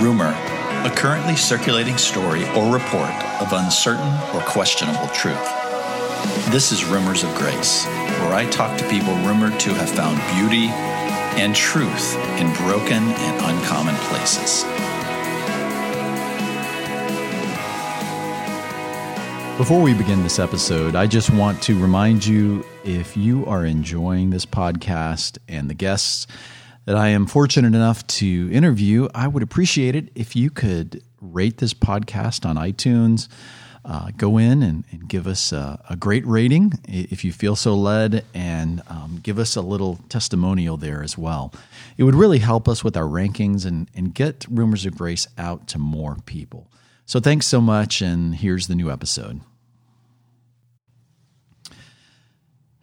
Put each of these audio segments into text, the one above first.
Rumor, a currently circulating story or report of uncertain or questionable truth. This is Rumors of Grace, where I talk to people rumored to have found beauty and truth in broken and uncommon places. Before we begin this episode, I just want to remind you if you are enjoying this podcast and the guests that I am fortunate enough to interview, I would appreciate it if you could rate this podcast on iTunes. Uh, go in and, and give us a, a, great rating if you feel so led, and um, give us a little testimonial there as well. It would really help us with our rankings and, and get Rumors of Grace out to more people. So thanks so much, and here's the new episode.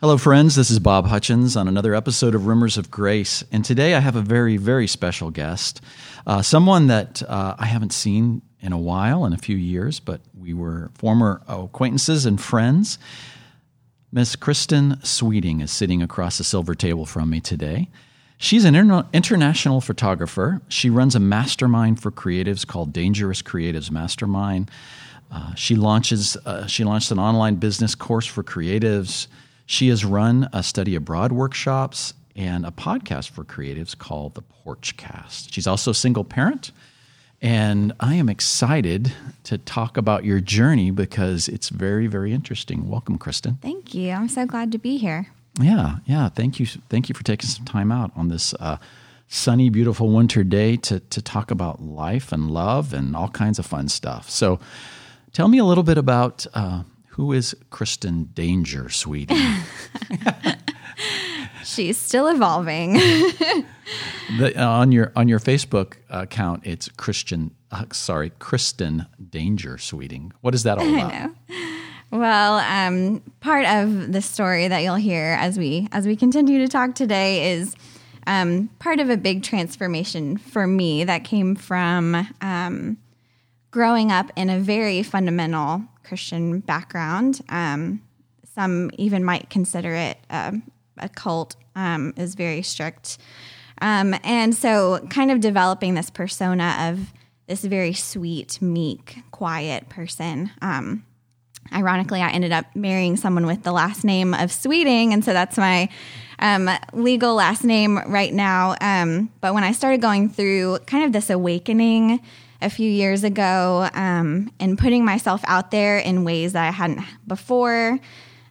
Hello, friends. This is Bob Hutchins on another episode of Rumors of Grace. And today I have a very, very special guest, uh, someone that uh, I haven't seen in a while, in a few years, but we were former acquaintances and friends. Miss Kristin Sweeting is sitting across the silver table from me today. She's an interna- international photographer. She runs a mastermind for creatives called Dangerous Creatives Mastermind. Uh, she launches. Uh, she launched an online business course for creatives. She has run a study abroad workshops and a podcast for creatives called the Porch Cast. She's also a single parent, and I am excited to talk about your journey because it's very, very interesting. Welcome, Kristin. Thank you. I'm so glad to be here. Yeah, yeah. Thank you. Thank you for taking some time out on this uh, sunny, beautiful winter day to to talk about life and love and all kinds of fun stuff. So, tell me a little bit about uh, who is Kristin Danger, sweetie. She's still evolving. the, uh, on your on your Facebook account, it's Christian. Uh, sorry, Kristin Danger, sweeting. What is that all about? Well, um, part of the story that you'll hear as we as we continue to talk today is um, part of a big transformation for me that came from um, growing up in a very fundamental Christian background. Um, some even might consider it uh, a cult. Um, is very strict, um, and so kind of developing this persona of this very sweet, meek, quiet person. Um, ironically, I ended up marrying someone with the last name of Sweeting, and so that's my um, legal last name right now. Um, but when I started going through kind of this awakening a few years ago um, and putting myself out there in ways that I hadn't before,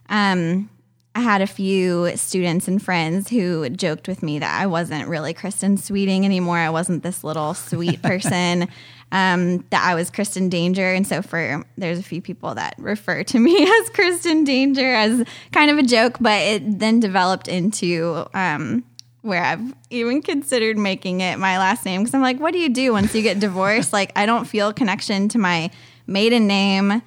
um, I had a few students and friends who joked with me that I wasn't really Kristin Sweeting anymore. I wasn't this little sweet person um, that I was Kristin Danger. And so for there's a few people that refer to me as Kristin Danger as kind of a joke, but it then developed into um, where I've even considered making it my last name because I'm like, what do you do once you get divorced? like I don't feel connection to my maiden name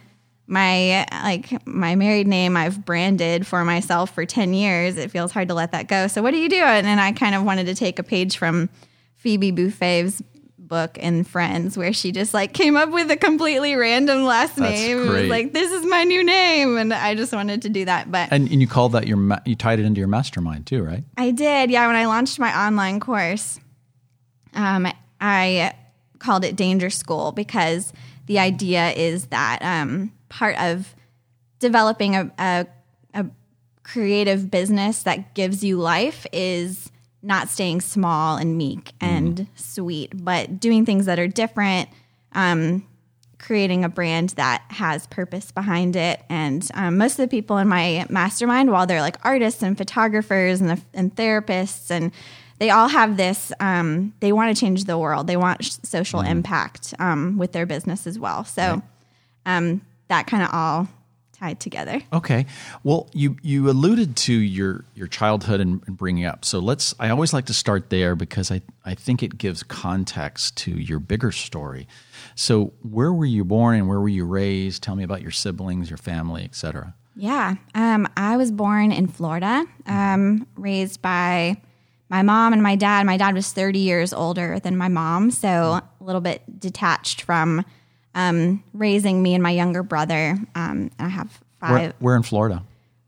my like my married name I've branded for myself for 10 years. It feels hard to let that go. So what do you do? And, and I kind of wanted to take a page from Phoebe Buffay's book and Friends, where she just like came up with a completely random last That's name. Great. Was like this is my new name, and I just wanted to do that. But and, and you called that your ma- you tied it into your mastermind too, right? I did, yeah. When I launched my online course, um, I called it Danger School because the idea is that um, part of developing a, a, a creative business that gives you life is not staying small and meek and mm. sweet, but doing things that are different, um, creating a brand that has purpose behind it. And um, most of the people in my mastermind, while they're like artists and photographers and, the, and therapists, and they all have this, um, they want to change the world. They want social mm. impact um, with their business as well. So right. Um, that kind of all tied together. Okay. Well, you you alluded to your your childhood and, and, bringing up. So let's. I always like to start there because I I think it gives context to your bigger story. So where were you born and where were you raised? Tell me about your siblings, your family, etc. Yeah, um, I was born in Florida, um, raised by my mom and my dad. My dad was 30 years older than my mom, so a little bit detached from um, raising me and my younger brother. Um, I have five. Where, where, in Florida?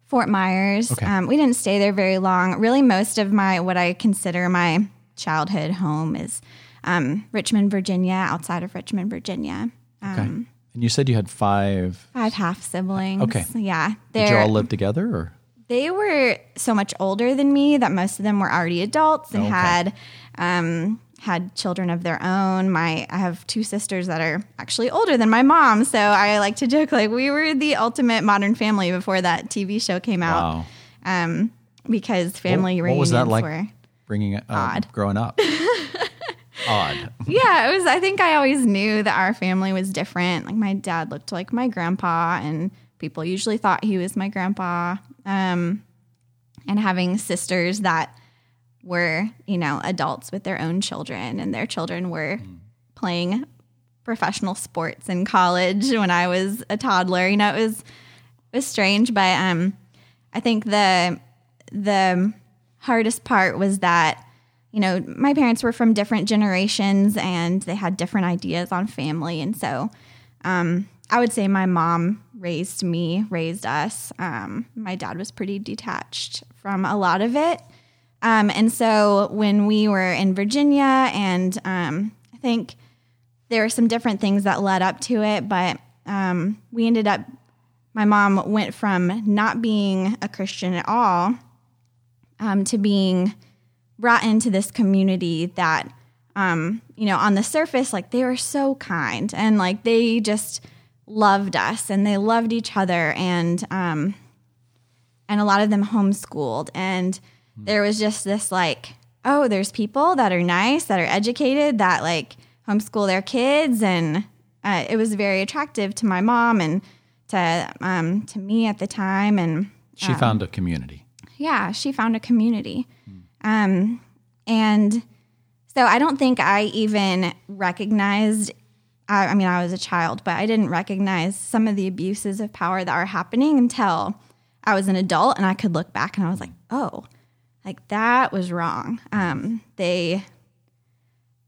Fort Myers. Okay. Um, we didn't stay there very long. Really, most of my what I consider my childhood home is um, Richmond, Virginia, outside of Richmond, Virginia. Okay. Um, and you said you had five. Five half siblings. Okay. Yeah. Did you all live together or? they were so much older than me that most of them were already adults and Okay. had um, had children of their own. My I have two sisters that are actually older than my mom, so I like to joke like we were the ultimate modern family before that TV show came out. Wow. Um, because family what, what was that like were bringing uh, Odd. growing up? Odd. yeah, it was. I think I always knew that our family was different. Like my dad looked like my grandpa, and people usually thought he was my grandpa. Um, and having sisters that were, you know, adults with their own children, and their children were playing professional sports in college when I was a toddler. You know, it was it was strange, but um, I think the the hardest part was that you know my parents were from different generations and they had different ideas on family, and so um, I would say my mom raised me, raised us. Um, my dad was pretty detached from a lot of it. Um, and so when we were in Virginia, and um, I think there were some different things that led up to it, but um, we ended up, my mom went from not being a Christian at all um, to being brought into this community that, um, you know, on the surface, like they were so kind and like they just loved us and they loved each other and, um, and a lot of them homeschooled. And there was just this like, oh, there's people that are nice, that are educated, that like homeschool their kids. And uh, it was very attractive to my mom and to, um, to me at the time. And She found a community. yeah, she found a community. Um, and so I don't think I even recognized, I, I mean, I was a child, but I didn't recognize some of the abuses of power that are happening until I was an adult and I could look back and I was like, oh, like that was wrong. Um, they,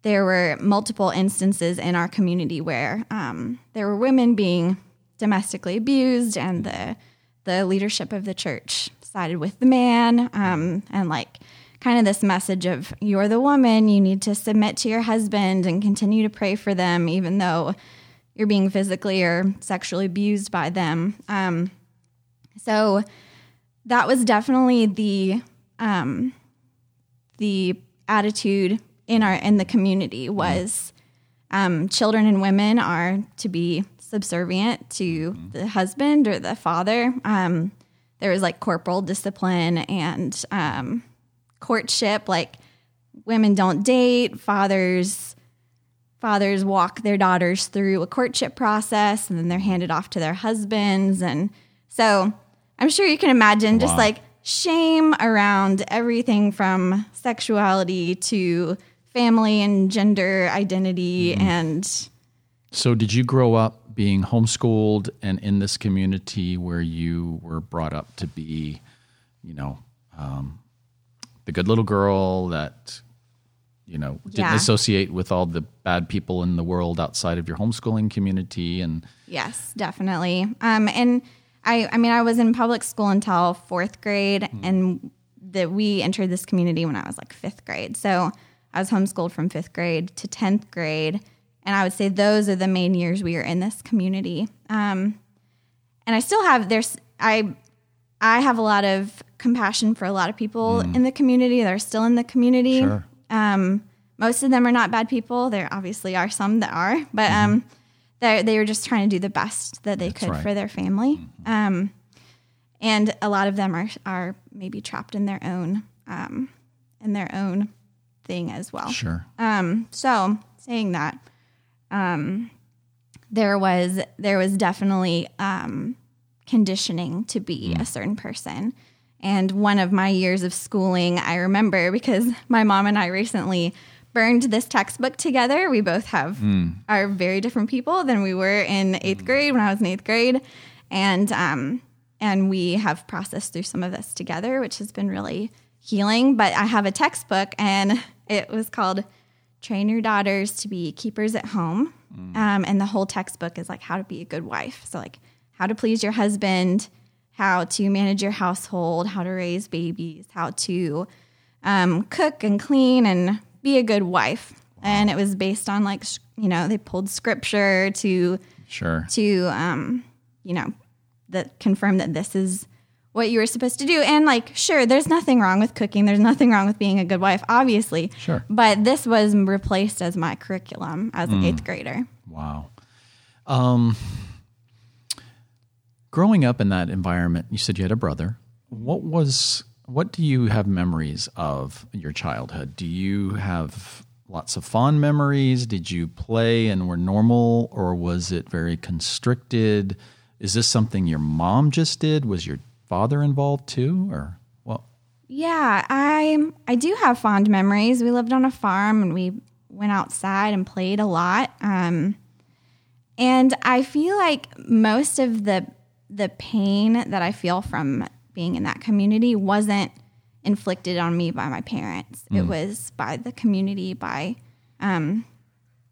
there were multiple instances in our community where um, there were women being domestically abused, and the the leadership of the church sided with the man, um, and like kind of this message of you're the woman, you need to submit to your husband and continue to pray for them, even though you're being physically or sexually abused by them. Um, so that was definitely the um, the attitude in our in the community was um, children and women are to be subservient to the husband or the father. Um, there was like corporal discipline and um, courtship. Like women don't date. Fathers fathers walk their daughters through a courtship process, and then they're handed off to their husbands. And so I'm sure you can imagine just like shame around everything from sexuality to family and gender identity and So, did you grow up being homeschooled and in this community where you were brought up to be, you know, um, the good little girl that, you know, didn't Yeah. associate with all the bad people in the world outside of your homeschooling community? And Yes, definitely. Um, and I, I mean, I was in public school until fourth grade, and that we entered this community when I was like fifth grade. So I was homeschooled from fifth grade to tenth grade, and I would say those are the main years we are in this community. Um, and I still have there's I I have a lot of compassion for a lot of people in the community that are still in the community. Sure. Um, most of them are not bad people. There obviously are some that are, but um, they they were just trying to do the best that they could right. for their family. Um, and a lot of them are are maybe trapped in their own um, in their own thing as well. sure. Um, so saying that, um, there was there was definitely um, conditioning to be a certain person. And one of my years of schooling, I remember because my mom and I recently burned this textbook together. We both have are very different people than we were in eighth grade when I was in eighth grade, and um, and we have processed through some of this together, which has been really healing. But I have a textbook, and it was called "Train Your Daughters to Be Keepers at Home," um, and the whole textbook is like how to be a good wife. So like how to please your husband, how to manage your household, how to raise babies, how to um, cook and clean and be a good wife. and it was based on like you know they pulled scripture to Sure. to um you know that confirm that this is what you were supposed to do and like sure there's nothing wrong with cooking there's nothing wrong with being a good wife obviously Sure. but this was replaced as my curriculum as an eighth grader Wow. Um, growing up in that environment, you said you had a brother. What was what do you have memories of your childhood? Do you have lots of fond memories? Did you play and were normal or was it very constricted? Is this something your mom just did? Was your father involved too or well, Yeah, I I do have fond memories. We lived on a farm and we went outside and played a lot. Um, and I feel like most of the the pain that I feel from being in that community wasn't inflicted on me by my parents. It was by the community, by um,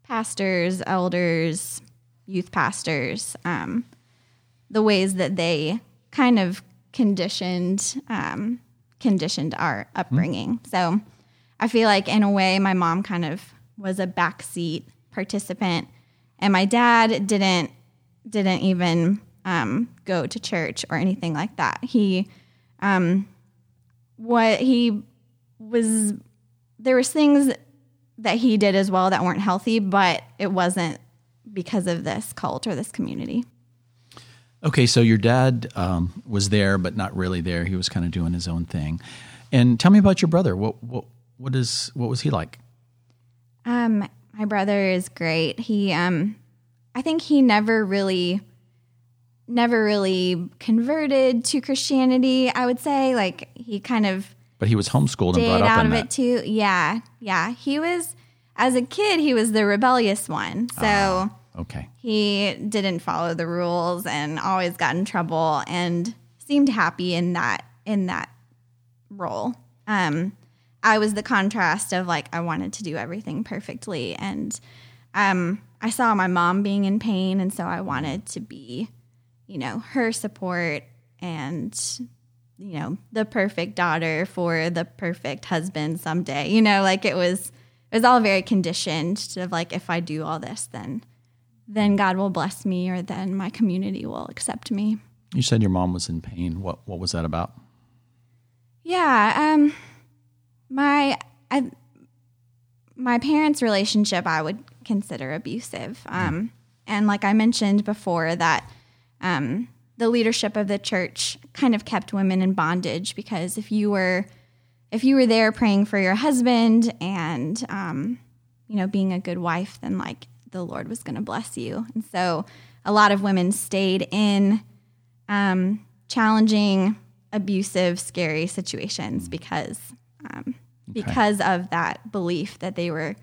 pastors, elders, youth pastors. Um, the ways that they kind of conditioned um, conditioned our upbringing. So I feel like in a way my mom kind of was a backseat participant and my dad didn't didn't even um, go to church or anything like that. He um, what he was there was things that he did as well that weren't healthy, but it wasn't because of this cult or this community. Okay, so your dad um, was there, but not really there. He was kind of doing his own thing. And tell me about your brother. What what what is what was he like? Um, my brother is great. He, um, I think he never really, never really converted to Christianity. I would say, like he kind of But he was homeschooled and brought up out in of that. it too. Yeah, yeah. He was as a kid, he was the rebellious one. So. Ah. Okay, he didn't follow the rules and always got in trouble and seemed happy in that in that role um i was the contrast of like i wanted to do everything perfectly and um i saw my mom being in pain and so i wanted to be you know her support and you know the perfect daughter for the perfect husband someday you know like it was it was all very conditioned to like if i do all this then then God will bless me or then my community will accept me. you said your mom was in pain. What what was that about? Yeah, um my I my parents' relationship I would consider abusive. Um and like I mentioned before that um the leadership of the church kind of kept women in bondage because if you were if you were there praying for your husband and um you know being a good wife then like the Lord was going to bless you. And so a lot of women stayed in um, challenging, abusive, scary situations because um, because of that belief that they were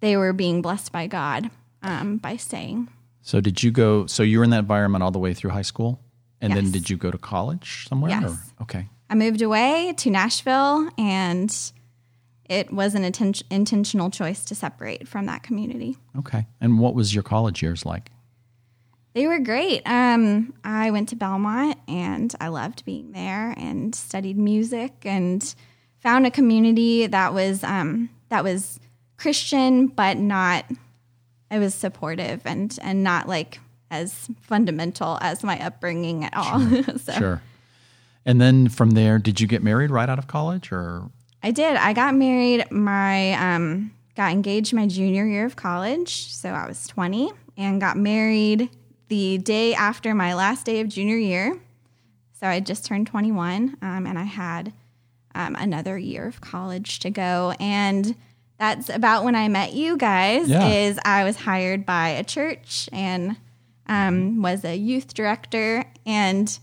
they were being blessed by God um, by staying. So did you go? So you were in that environment all the way through high school, and then did you go to college somewhere? Yes. Or? Okay. I moved away to Nashville, and it was an inten- intentional choice to separate from that community. Okay. And what was your college years like? They were great. Um, I went to Belmont and I loved being there and studied music and found a community that was um, that was Christian but not it was supportive and and not like as fundamental as my upbringing at all. so Sure. And then from there, did you get married right out of college, or I did. I got married my um got engaged my junior year of college, so I was 20 and got married the day after my last day of junior year. So I just turned 21 um, and I had um, another year of college to go and that's about when I met you guys Yeah. is I was hired by a church and um, was a youth director and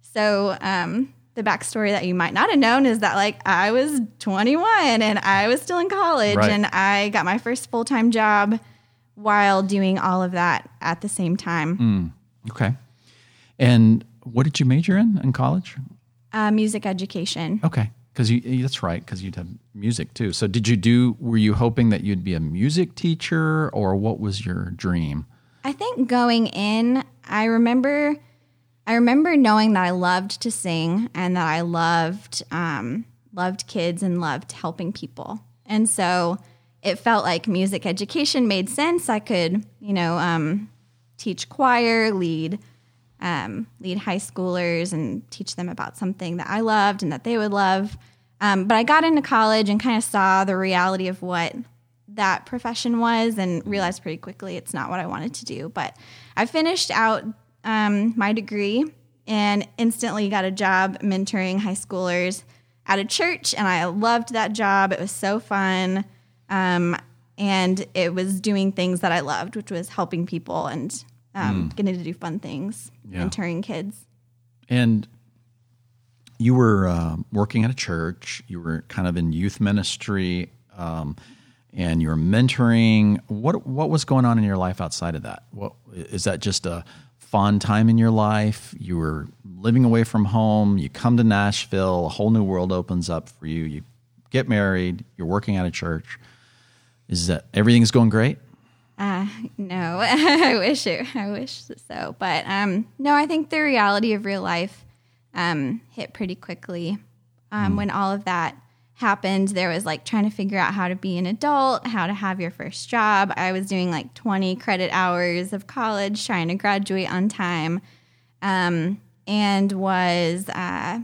so um, the backstory that you might not have known is that like I was 21 and I was still in college Right. and I got my first full time job while doing all of that at the same time. okay? And what did you major in in college? Uh, music education. Okay, because you that's right, because you'd have music too. So did you do? Were you hoping that you'd be a music teacher, or what was your dream? I think going in, I remember, I remember knowing that I loved to sing and that I loved, um, loved kids and loved helping people. And so, it felt like music education made sense. I could, you know, um, teach choir, lead um, lead high schoolers, and teach them about something that I loved and that they would love. Um, but I got into college and kind of saw the reality of what that profession was, and realized pretty quickly it's not what I wanted to do. But I finished out um, my degree and instantly got a job mentoring high schoolers at a church, and I loved that job. It was so fun. Um, and it was doing things that I loved, which was helping people and um, getting to do fun things, Yeah. mentoring kids. And you were uh, working at a church. You were kind of in youth ministry, um, and you were mentoring. What what was going on in your life outside of that? What is that? Just a fun time in your life? You were living away from home. You come to Nashville. A whole new world opens up for you. You get married. You're working at a church. Is that everything's going great? Uh, no, I wish it, I wish so, but um, no, I think the reality of real life um, hit pretty quickly um, when all of that happened. There was like trying to figure out how to be an adult, how to have your first job. I was doing like twenty credit hours of college, trying to graduate on time, um, and was uh,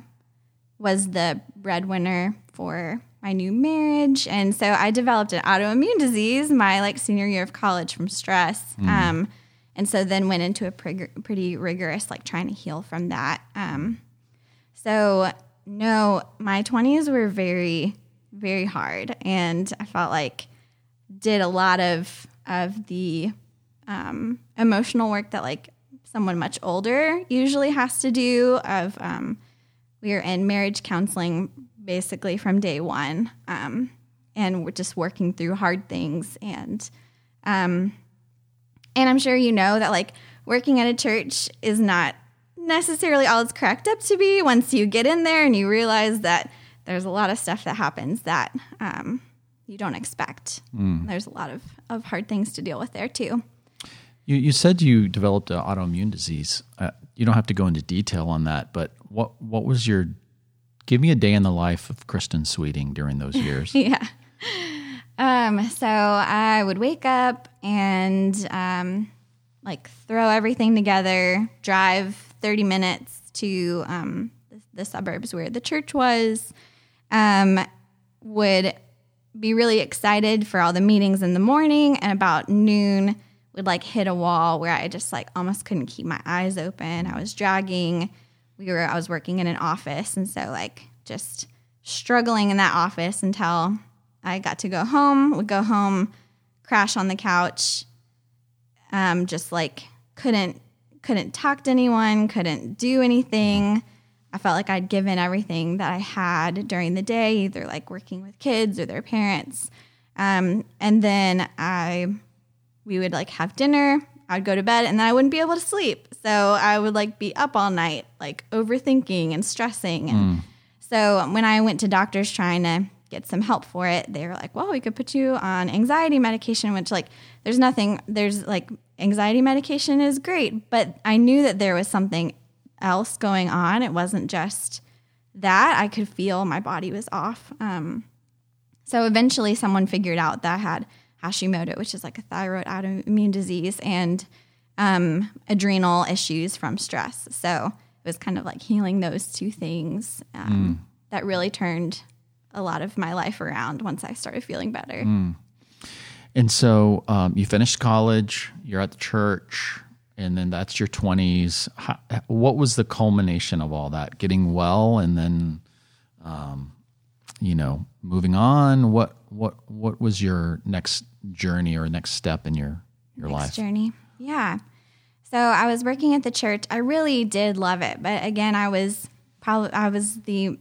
was the breadwinner for my new marriage. And so i developed an autoimmune disease my like senior year of college from stress. Um, and so then went into a pretty, pretty rigorous like trying to heal from that. Um, so no my 20s were very very hard. And i felt like did a lot of of the um, emotional work that like someone much older usually has to do of um, we were in marriage counseling basically from day one um, and we're just working through hard things and um, and i'm sure you know that like working at a church is not necessarily all it's cracked up to be once you get in there and you realize that there's a lot of stuff that happens that um, you don't expect there's a lot of, of hard things to deal with there too You, you said you developed an autoimmune disease. Uh, you don't have to go into detail on that, but what what was your? Give me a day in the life of Kristin Sweeting during those years. yeah. Um, so I would wake up and um, like throw everything together, drive 30 minutes to um, the, the suburbs where the church was, um, would be really excited for all the meetings in the morning, and about noon would like hit a wall where I just like almost couldn't keep my eyes open. I was jogging. We were I was working in an office, and so like just struggling in that office until I got to go home. Would go home, crash on the couch, um, just like couldn't couldn't talk to anyone, couldn't do anything. I felt like I'd given everything that I had during the day, either like working with kids or their parents. Um, and then I, we would like have dinner. I'd go to bed, and then I wouldn't be able to sleep. So I would like be up all night, like overthinking and stressing. And so when I went to doctors trying to get some help for it, they were like, "Well, we could put you on anxiety medication," which like there's nothing. There's like anxiety medication is great, but I knew that there was something else going on. It wasn't just that. I could feel my body was off. Um, so eventually, someone figured out that I had Hashimoto, which is like a thyroid autoimmune disease, and um, adrenal issues from stress. So it was kind of like healing those two things um, that really turned a lot of my life around once I started feeling better. And so um, you finished college, you're at the church, and then that's your 20s. How, what was the culmination of all that? Getting well and then, um, you know, moving on? What, what, what was your next journey or next step in your, your Next life? journey. Yeah. So I was working at the church. I really did love it, but again, I was probably I was the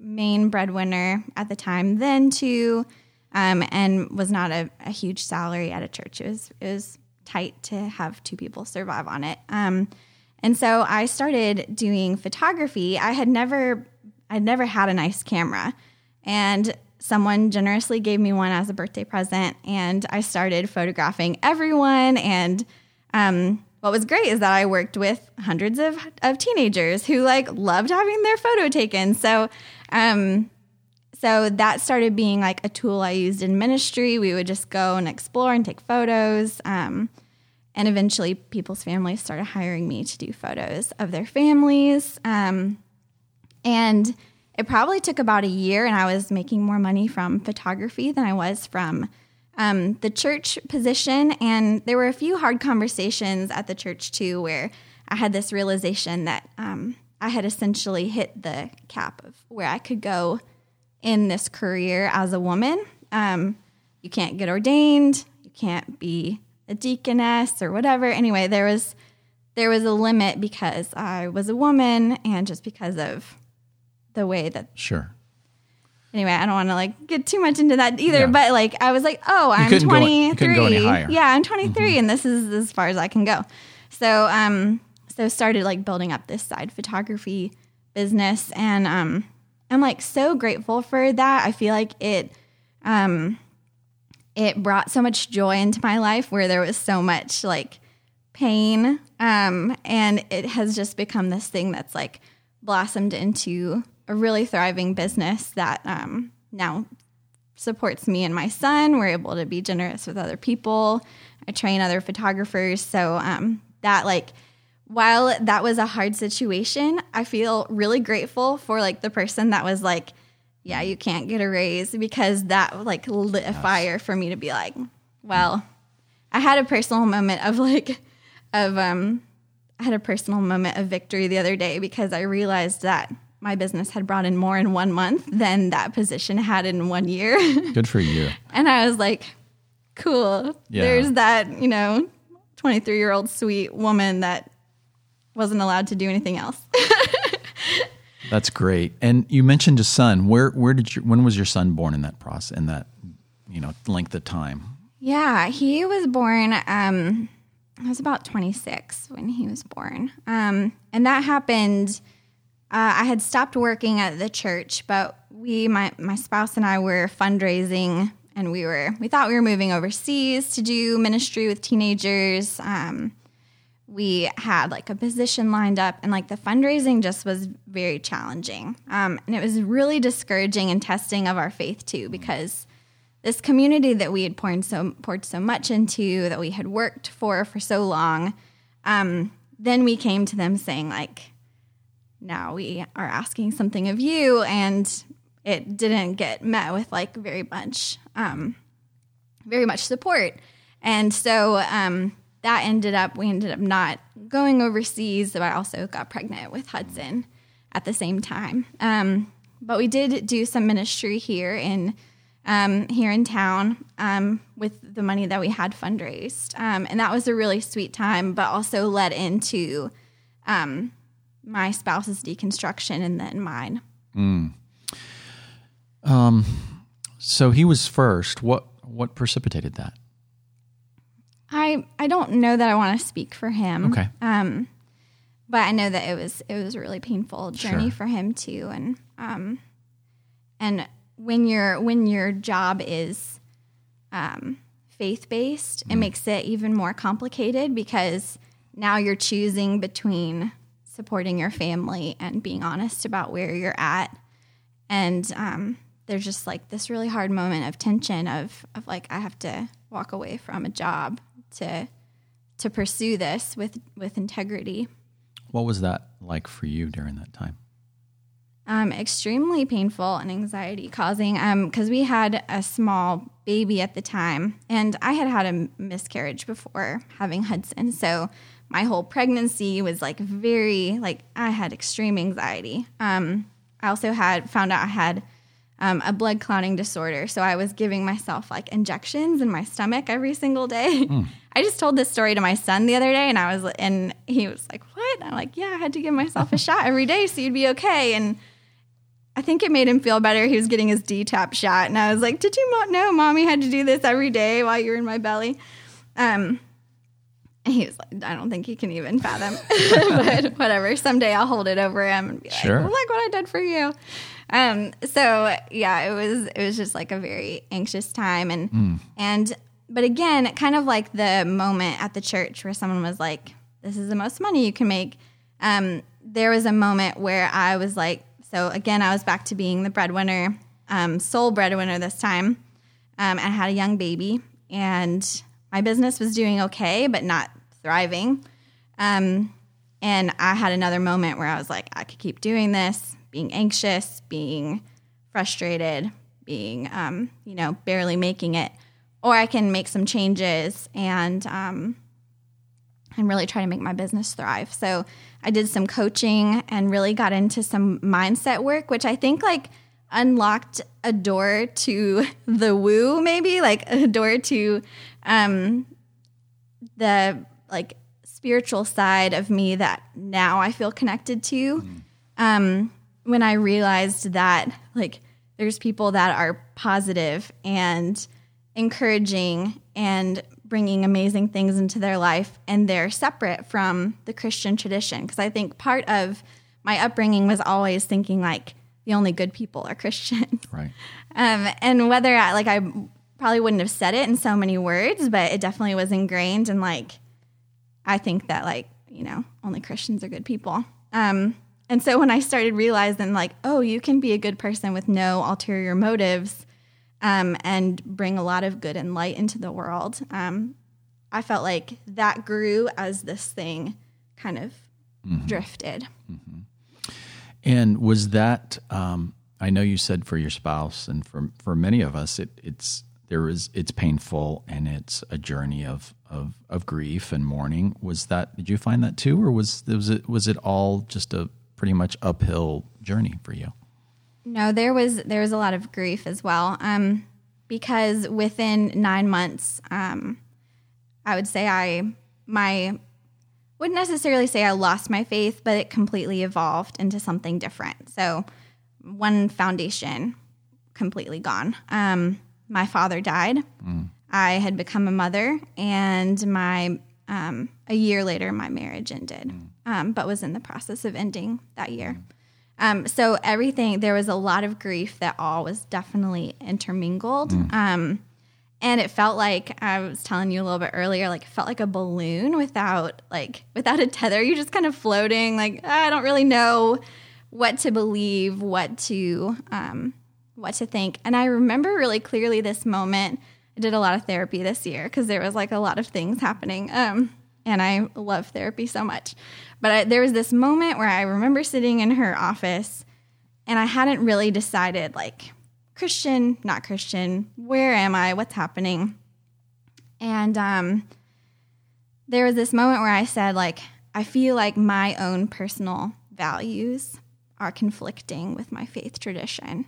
main breadwinner at the time then too, um, and was not a, a huge salary at a church. It was it was tight to have two people survive on it. Um, and so I started doing photography. I had never I'd never had a nice camera, and someone generously gave me one as a birthday present, and I started photographing everyone and um, what was great is that I worked with hundreds of, of teenagers who like loved having their photo taken. So, um, so that started being like a tool I used in ministry. We would just go and explore and take photos. Um, and eventually, people's families started hiring me to do photos of their families. Um, and it probably took about a year, and I was making more money from photography than I was from um, the church position. And there were a few hard conversations at the church too, where I had this realization that um, I had essentially hit the cap of where I could go in this career as a woman. Um, you can't get ordained, you can't be a deaconess or whatever. Anyway, there was there was a limit because I was a woman and just because of the way that Sure. anyway, I don't want to like get too much into that either, Yeah. but like I was like, oh, I'm couldn't go- you 23. go. Mm-hmm. Yeah, I'm 23 and this is as far as I can go. So, um so started like building up this side photography business and um I'm like so grateful for that. I feel like it um it brought so much joy into my life where there was so much like pain um and it has just become this thing that's like blossomed into a really thriving business that um now supports me and my son. We're able to be generous with other people. I train other photographers. So um, that like while that was a hard situation, I feel really grateful for like the person that was like, yeah, you can't get a raise because that like lit a fire for me to be like, well, I had a personal moment of like of um I had a personal moment of victory the other day because I realized that my business had brought in more in one month than that position had in one year. Good for you. and I was like, cool. Yeah. There's that, you know, 23 year old sweet woman that wasn't allowed to do anything else. That's great. And you mentioned a son. Where where did you when was your son born in that process in that you know length of time? Yeah, he was born. Um, I was about 26 when he was born, um, and that happened. Uh, I had stopped working at the church, but we, my my spouse and I, were fundraising, and we were we thought we were moving overseas to do ministry with teenagers. Um, we had like a position lined up and like the fundraising just was very challenging um, and it was really discouraging and testing of our faith too because this community that we had poured so poured so much into that we had worked for for so long um, then we came to them saying like now we are asking something of you and it didn't get met with like very much um, very much support. And so um, that ended up we ended up not going overseas but i also got pregnant with hudson at the same time. Um, but we did do some ministry here in um, here in town um, with the money that we had fundraised. Um, and that was a really sweet time but also led into um, my spouse's deconstruction and then mine Um. So he was first. What what precipitated that? I I don't know that I want to speak for him. Okay. Um, but I know that it was it was a really painful journey Sure. for him too, and um, and when your when your job is um, faith based, Mm. it makes it even more complicated because now you're choosing between supporting your family and being honest about where you're at, and um, there's just like this really hard moment of tension of of like I have to walk away from a job to to pursue this with with integrity. What was that like for you during that time? Um, extremely painful and anxiety causing because we had a small baby at the time, and I had had a miscarriage before having Hudson. So my whole pregnancy was like very like I had extreme anxiety. Um, I also had found out I had um, a blood clotting disorder, so I was giving myself like injections in my stomach every single day. I just told this story to my son the other day, and I was and he was like, "What?" I'm like, "Yeah, I had to give myself a shot every day so you'd be okay." And I think it made him feel better. He was getting his DTaP shot, and I was like, "Did you mo- know, mommy had to do this every day while you were in my belly?" Um, he was like, "I don't think he can even fathom." but whatever. Someday I'll hold it over him and be like, Sure. "Look what I did for you." Um, so yeah, it was it was just like a very anxious time, and and but again, kind of like the moment at the church where someone was like, "This is the most money you can make." Um, there was a moment where I was like, so again, I was back to being the breadwinner. um, sole breadwinner this time. Um, I had a young baby, and my business was doing okay, but not thriving. Um, and I had another moment where I was like, I could keep doing this, being anxious, being frustrated, being, um, you know, barely making it, or I can make some changes and um, and really try to make my business thrive. So I did some coaching and really got into some mindset work, which I think like unlocked a door to the woo, maybe like a door to um, the like spiritual side of me that now I feel connected to. Um, when I realized that like there's people that are positive and encouraging and bringing amazing things into their life and they're separate from the Christian tradition because I think part of my upbringing was always thinking like the only good people are Christians. Right. Um, and whether I like I probably wouldn't have said it in so many words, but it definitely was ingrained and like I think that like, you know, only Christians are good people. Um, and so when I started realizing like, oh, you can be a good person with no ulterior motives um, and bring a lot of good and light into the world, um, I felt like that grew as this thing kind of drifted. And was that? Um, I know you said for your spouse, and for for many of us, it, it's there is it's painful and it's a journey of of of grief and mourning. Was that? Did you find that too, or was was it was it all just a pretty much uphill journey for you? No, there was there was a lot of grief as well. Um, because within nine months, um, I would say I my wouldn't necessarily say I lost my faith, but it completely evolved into something different. So one foundation completely gone. Um, my father died. I had become a mother, and my um, a year later, my marriage ended, um, but was in the process of ending that year. Um, so everything there was a lot of grief that all was definitely intermingled. Um, and it felt like I was telling you a little bit earlier, like it felt like a balloon without like without a tether. You're just kind of floating. Like I don't really know what to believe, what to um, what to think. And I remember really clearly this moment. I did a lot of therapy this year because there was like a lot of things happening. Um, and I love therapy so much. But I, there was this moment where I remember sitting in her office and I hadn't really decided like Christian, not Christian, where am I, what's happening. And um, there was this moment where I said, like, I feel like my own personal values are conflicting with my faith tradition.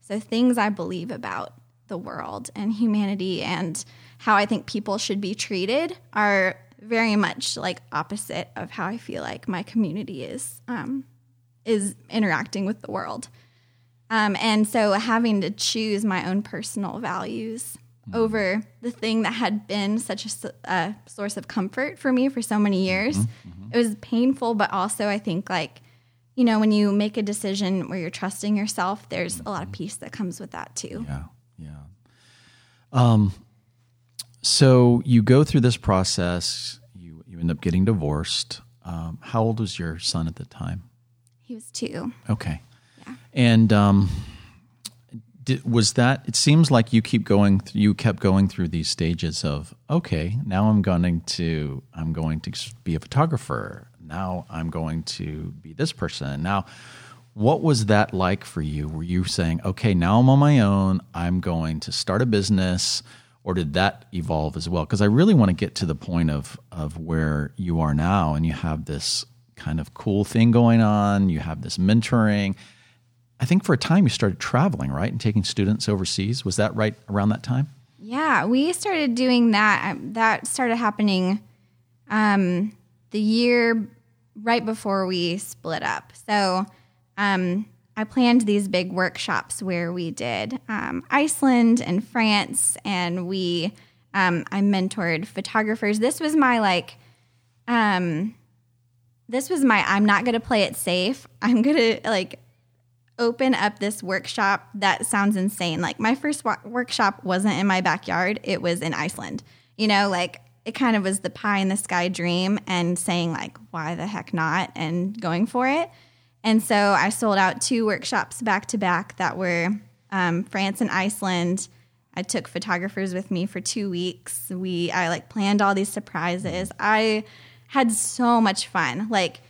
So things I believe about the world and humanity and how I think people should be treated are very much like opposite of how I feel like my community is um, is interacting with the world. Um, and so having to choose my own personal values over the thing that had been such a source of comfort for me for so many years, it was painful, but also I think like, you know, when you make a decision where you're trusting yourself, there's a lot of peace that comes with that too. Yeah, yeah. Um, so you go through this process. You you end up getting divorced. Um, how old was your son at the time? He was two. Okay. And um, did, was that? It seems like you keep going. You kept going through these stages of okay. Now I'm going to I'm going to be a photographer. Now I'm going to be this person. Now, what was that like for you? Were you saying okay, now I'm on my own. I'm going to start a business, or did that evolve as well? Because I really want to get to the point of of where you are now, and you have this kind of cool thing going on. You have this mentoring. I think for a time you started traveling, right, and taking students overseas. Was that right around that time? Yeah, we started doing that. That started happening um, the year right before we split up. So um, I planned these big workshops where we did um, Iceland and France, and we um, I mentored photographers. This was my like. Um, this was my I'm not to play it safe. I'm to like open up this workshop that sounds insane. Like my first wa- workshop wasn't in my backyard, it was in Iceland. You know, like it kind of was the pie in the sky dream and saying like why the heck not and going for it. And so I sold out two workshops back to back that were um, France and Iceland. I took photographers with me for two weeks. We I like planned all these surprises. I had so much fun. Like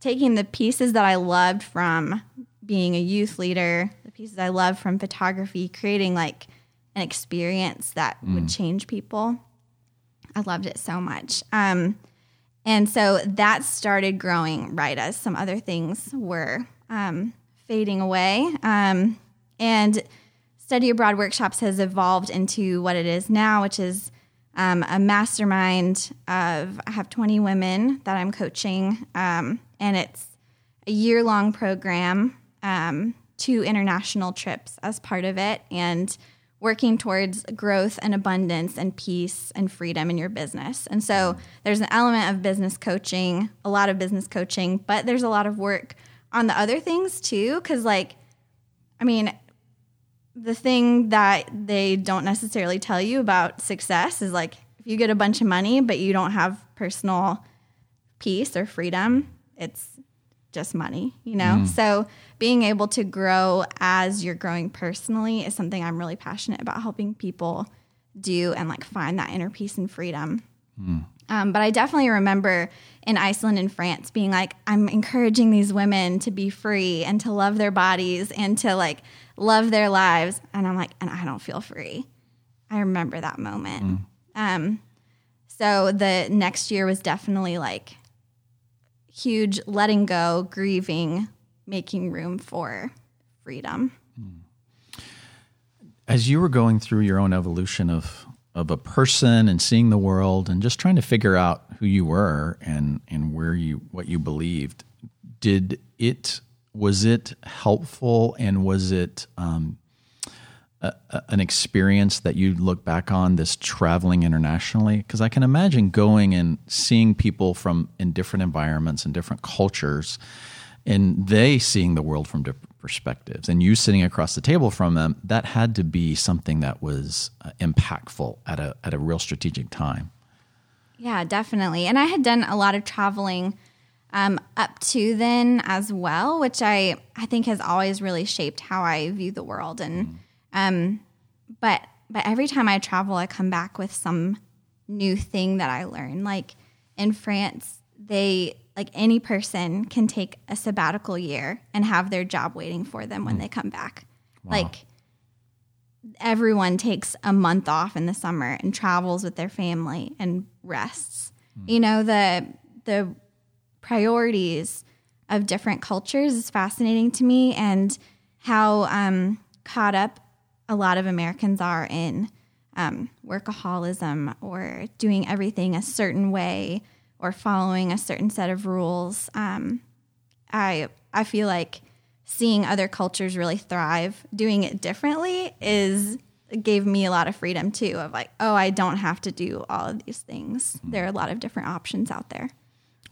taking the pieces that I loved from being a youth leader, the pieces I loved from photography, creating like an experience that mm. would change people. I loved it so much. Um, and so that started growing right as some other things were um, fading away. Um, and Study Abroad Workshops has evolved into what it is now, which is um, a mastermind of, I have 20 women that I'm coaching, um, and it's a year long program, um, two international trips as part of it, and working towards growth and abundance and peace and freedom in your business. And so there's an element of business coaching, a lot of business coaching, but there's a lot of work on the other things too. Cause, like, I mean, the thing that they don't necessarily tell you about success is like if you get a bunch of money but you don't have personal peace or freedom, it's just money, you know? Mm. So being able to grow as you're growing personally is something I'm really passionate about helping people do and like find that inner peace and freedom. Mm. Um, but I definitely remember in Iceland and France being like, I'm encouraging these women to be free and to love their bodies and to like love their lives. And I'm like, and I don't feel free. I remember that moment. Mm. Um, so the next year was definitely like huge letting go, grieving, making room for freedom. As you were going through your own evolution of of a person and seeing the world and just trying to figure out who you were and and where you what you believed, did it was it helpful and was it um, a, a, an experience that you look back on this traveling internationally? Because I can imagine going and seeing people from in different environments and different cultures, and they seeing the world from different perspectives, and you sitting across the table from them. That had to be something that was uh, impactful at a at a real strategic time. Yeah, definitely. And I had done a lot of traveling um, up to then as well, which I I think has always really shaped how I view the world. And um, but but every time I travel, I come back with some new thing that I learn. Like in France, they like any person can take a sabbatical year and have their job waiting for them when mm. they come back. Wow. Like everyone takes a month off in the summer and travels with their family and rests. Mm. You know the the priorities of different cultures is fascinating to me and how um, caught up a lot of Americans are in um, workaholism or doing everything a certain way or following a certain set of rules. Um, I I feel like seeing other cultures really thrive, doing it differently is gave me a lot of freedom too of like, oh, I don't have to do all of these things. There are a lot of different options out there.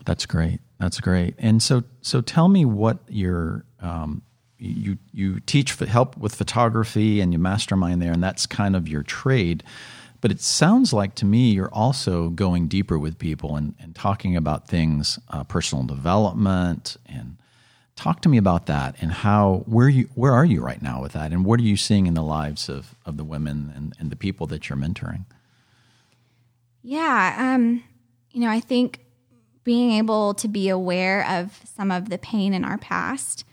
That's great. That's great. And so, so tell me what your um, you you teach help with photography and you mastermind there, and that's kind of your trade. But it sounds like to me you're also going deeper with people and, and talking about things, uh, personal development, and talk to me about that and how where you where are you right now with that, and what are you seeing in the lives of of the women and, and the people that you're mentoring? Yeah, um, you know, I think being able to be aware of some of the pain in our past,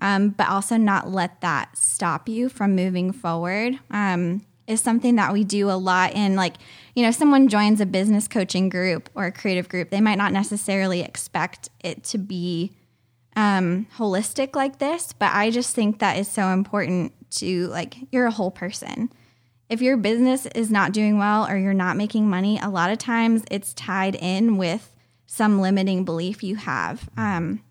um, but also not let that stop you from moving forward. Um, is something that we do a lot in like you know someone joins a business coaching group or a creative group they might not necessarily expect it to be um, holistic like this but i just think that is so important to like you're a whole person if your business is not doing well or you're not making money a lot of times it's tied in with some limiting belief you have. Um,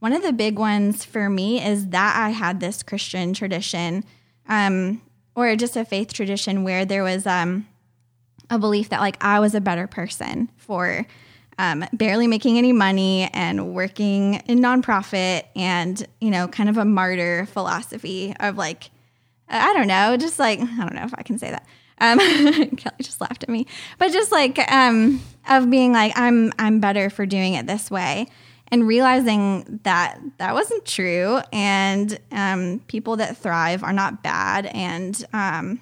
one of the big ones for me is that I had this Christian tradition, um, or just a faith tradition where there was um, a belief that like I was a better person for um, barely making any money and working in nonprofit and you know kind of a martyr philosophy of like I don't know, just like I don't know if I can say that. Um, Kelly just laughed at me, but just like um, of being like I'm I'm better for doing it this way, and realizing that that wasn't true. And um, people that thrive are not bad. And um,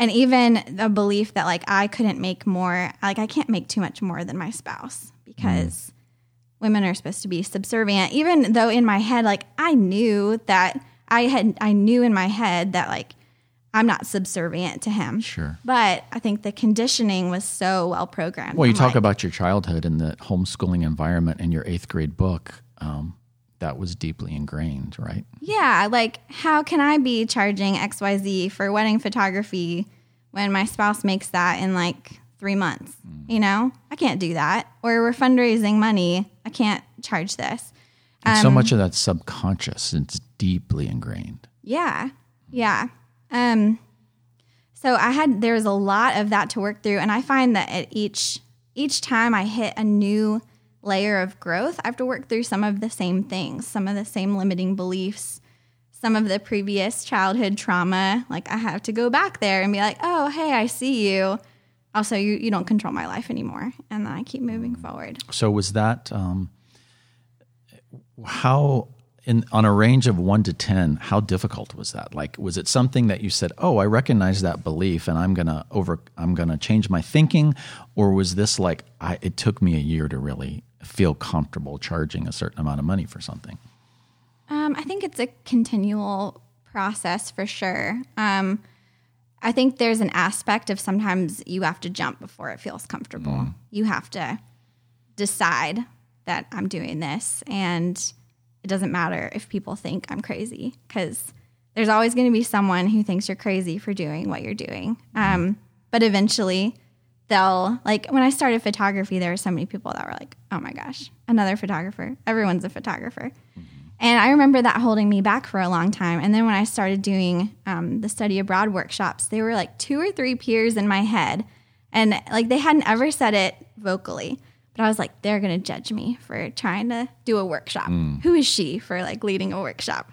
and even the belief that like i couldn't make more like i can't make too much more than my spouse because women are supposed to be subservient. Even though in my head like i knew that i had i knew in my head that like i'm not subservient to him Sure. but i think the conditioning was so well programmed Well, you I'm talk like, about your childhood and the homeschooling environment in your eighth grade book. Um, that was deeply ingrained, right? Yeah, like how can I be charging XYZ for wedding photography when my spouse makes that in like three months? You know, I can't do that. Or we're fundraising money. I can't charge this. And Um, so much of that's subconscious. It's deeply ingrained. Yeah. Yeah. Um so I had there was a lot of that to work through and I find that at each each time I hit a new layer of growth, I have to work through some of the same things, some of the same limiting beliefs, some of the previous childhood trauma. Like I have to go back there and be like, "Oh, hey, I see you." Also, you you don't control my life anymore, and then I keep moving forward. So was that um, how in on a range of one to ten? How difficult was that? Like, was it something that you said, "Oh, I recognize that belief, and I'm gonna over, I'm gonna change my thinking," or was this like, I, it took me a year to really feel comfortable charging a certain amount of money for something? Um, I think it's a continual process for sure. Um, I think there's an aspect of sometimes you have to jump before it feels comfortable. You have to decide that I'm doing this, and it doesn't matter if people think I'm crazy because there's always going to be someone who thinks you're crazy for doing what you're doing. Um, but eventually, they'll like when I started photography, there were so many people that were like, "Oh my gosh, another photographer! Everyone's a photographer." And I remember that holding me back for a long time. And then when I started doing um, the study abroad workshops, they were like two or three peers in my head. And like they hadn't ever said it vocally, I was like, they're going to judge me for trying to do a workshop. Who is she for like leading a workshop?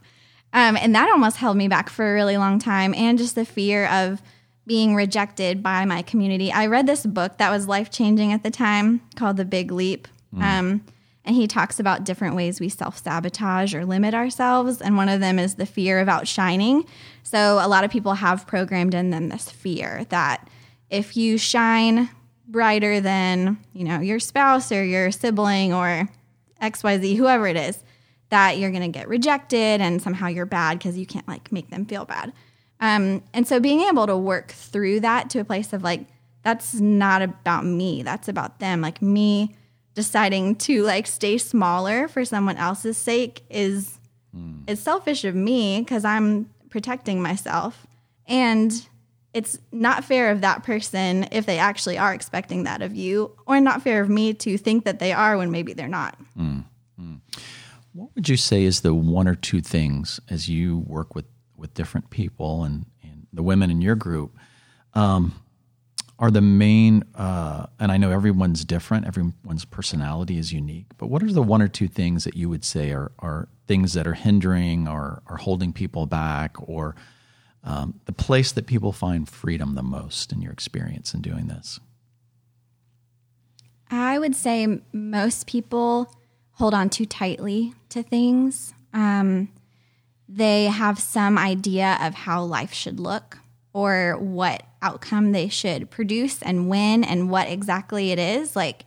Um, and that almost held me back for a really long time. And just the fear of being rejected by my community. I read this book that was life changing at the time called The Big Leap. Um, and he talks about different ways we self sabotage or limit ourselves. And one of them is the fear of outshining. So a lot of people have programmed in them this fear that if you shine brighter than, you know, your spouse or your sibling or XYZ, whoever it is, that you're going to get rejected and somehow you're bad because you can't like make them feel bad. Um, and so being able to work through that to a place of like, that's not about me, that's about them. Like me deciding to like stay smaller for someone else's sake is it's selfish of me because I'm protecting myself. And it's not fair of that person if they actually are expecting that of you, or not fair of me to think that they are when maybe they're not. What would you say is the one or two things as you work with, with different people and, and the women in your group um, are the main, uh, and I know everyone's different, everyone's personality is unique, but what are the one or two things that you would say are, are things that are hindering or are holding people back or um, the place that people find freedom the most in your experience in doing this? I would say most people hold on too tightly to things. Um, they have some idea of how life should look or what outcome they should produce and when and what exactly it is. Like,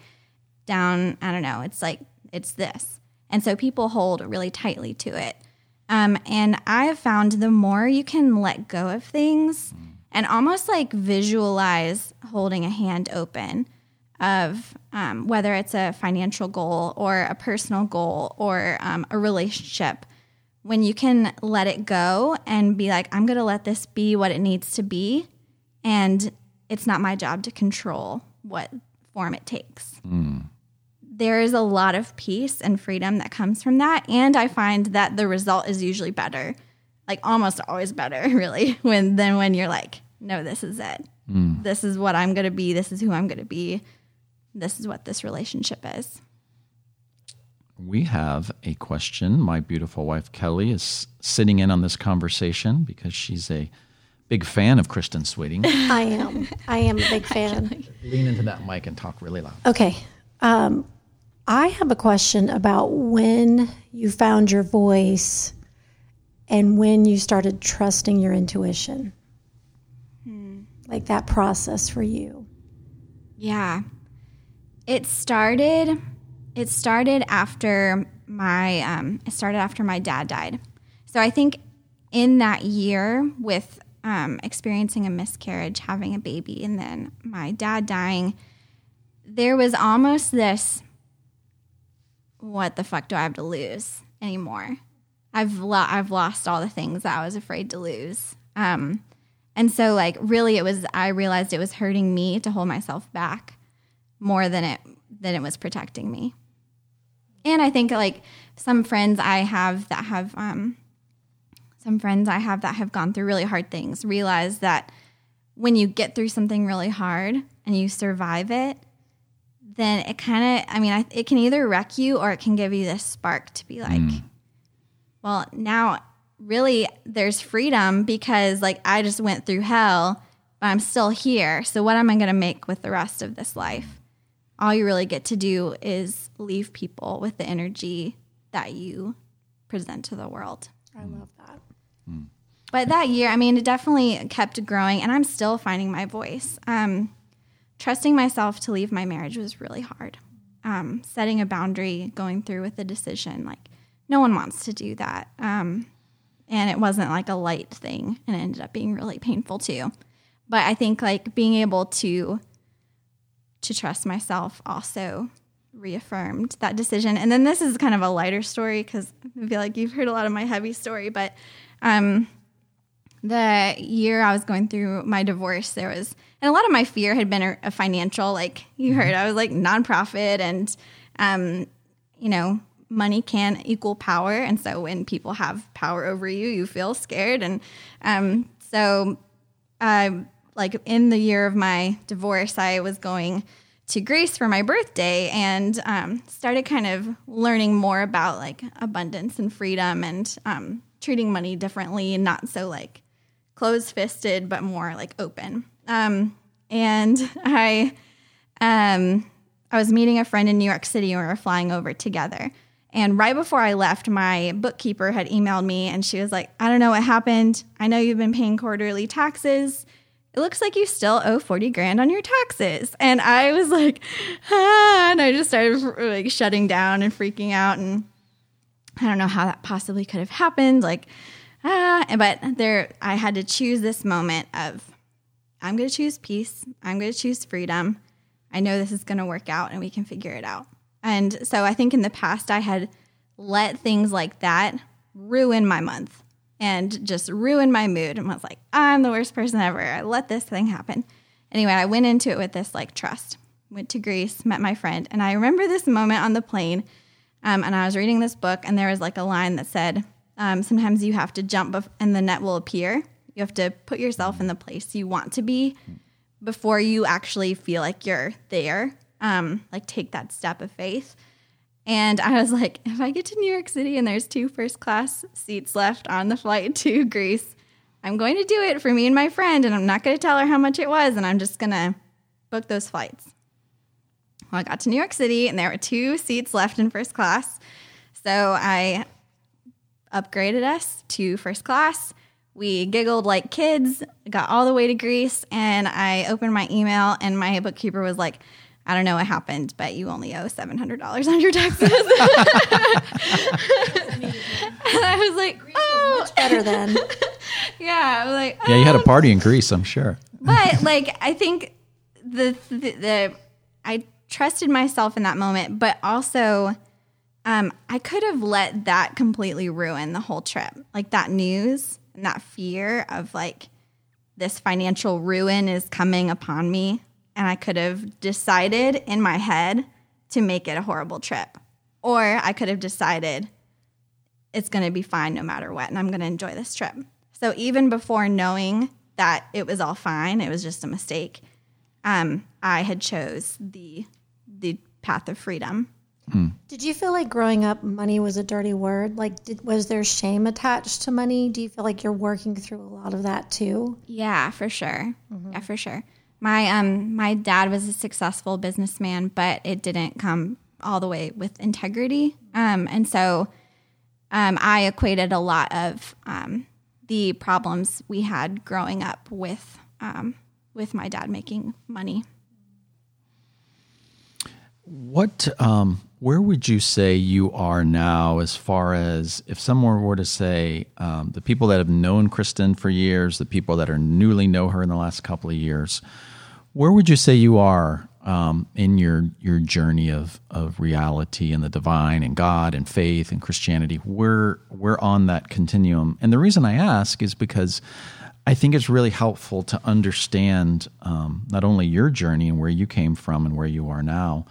down, I don't know, it's like, it's this. And so people hold really tightly to it. Um, and I have found the more you can let go of things and almost like visualize holding a hand open of um, whether it's a financial goal or a personal goal or um, a relationship, when you can let it go and be like, I'm going to let this be what it needs to be. And it's not my job to control what form it takes. There is a lot of peace and freedom that comes from that. And I find that the result is usually better, like almost always better, really, when than when you're like, no, this is it. This is what I'm going to be. This is who I'm going to be. This is what this relationship is. We have a question. My beautiful wife Kelly is sitting in on this conversation because she's a big fan of Kristin Sweeting. I am. I am a big fan. Lean into that mic and talk really loud. Okay. Um, I have a question about when you found your voice and when you started trusting your intuition. Like that process for you. Yeah. It started it started after my um it started after my dad died. So I think in that year with um experiencing a miscarriage, having a baby and then my dad dying, there was almost this what the fuck do I have to lose anymore? I've lo- I've lost all the things that I was afraid to lose. Um and so like really it was I realized it was hurting me to hold myself back more than it than it was protecting me. And I think like some friends I have that have um some friends I have that have gone through really hard things realize that when you get through something really hard and you survive it, then it kind of, I mean, I, it can either wreck you or it can give you this spark to be like, mm. well, now really there's freedom because like I just went through hell, but I'm still here. So what am I going to make with the rest of this life? All you really get to do is leave people with the energy that you present to the world. I mm. love that. Mm. But that year, I mean, it definitely kept growing, and I'm still finding my voice. Um, trusting myself to leave my marriage was really hard. Um, setting a boundary, going through with the decision, like no one wants to do that. Um, and it wasn't like a light thing, and it ended up being really painful too. But I think like being able to to trust myself also reaffirmed that decision. And then this is kind of a lighter story because I feel like you've heard a lot of my heavy story, but um, the year I was going through my divorce, there was, and a lot of my fear had been a, a financial, like you heard, I was like nonprofit and, um, you know, money can equal power. And so when people have power over you, you feel scared. And um, so, uh, like in the year of my divorce, I was going to Greece for my birthday and um, started kind of learning more about like abundance and freedom and um, treating money differently and not so like closed fisted, but more like open. Um, and I, um, I was meeting a friend in New York City and we were flying over together. And right before I left, my bookkeeper had emailed me and she was like, I don't know what happened. I know you've been paying quarterly taxes. It looks like you still owe 40 grand on your taxes. And I was like, ah, and I just started like shutting down and freaking out. And I don't know how that possibly could have happened. Like, ah, but there, I had to choose this moment of, I'm going to choose peace. I'm going to choose freedom. I know this is going to work out and we can figure it out. And so I think in the past, I had let things like that ruin my month and just ruin my mood and was like, I'm the worst person ever. I let this thing happen. Anyway, I went into it with this like trust. Went to Greece, met my friend, and I remember this moment on the plane. Um, and I was reading this book, and there was like a line that said, um, "Sometimes you have to jump, bef- and the net will appear. You have to put yourself in the place you want to be before you actually feel like you're there. Um, like take that step of faith." And I was like, if I get to New York City and there's two first class seats left on the flight to Greece, I'm going to do it for me and my friend, and I'm not going to tell her how much it was, and I'm just going to book those flights. Well, I got to New York City, and there were two seats left in first class. So I upgraded us to first class. We giggled like kids, got all the way to Greece, and I opened my email, and my bookkeeper was like, I don't know what happened, but you only owe seven hundred dollars on your taxes. and I was like, oh, Much better then. yeah. I was like, Yeah, you had a "Oh." party in Greece, I'm sure. but like I think the, the the I trusted myself in that moment, but also um, I could have let that completely ruin the whole trip. Like that news and that fear of like this financial ruin is coming upon me, and I could have decided in my head to make it a horrible trip, or I could have decided it's going to be fine no matter what, and I'm going to enjoy this trip. So even before knowing that it was all fine, it was just a mistake. Um, I had chose the the path of freedom. Did you feel like growing up money was a dirty word? Like, did, was there shame attached to money? Do you feel like you're working through a lot of that too? Yeah, for sure. Yeah, for sure. My um my dad was a successful businessman, but it didn't come all the way with integrity. Um, and so um, I equated a lot of um, the problems we had growing up with um, with my dad making money. What, um, where would you say you are now, as far as if someone were to say um, the people that have known Kristin for years, the people that are newly know her in the last couple of years, where would you say you are um, in your your journey of of reality and the divine and God and faith and Christianity? We're we're on that continuum, and the reason I ask is because I think it's really helpful to understand um, not only your journey and where you came from and where you are now,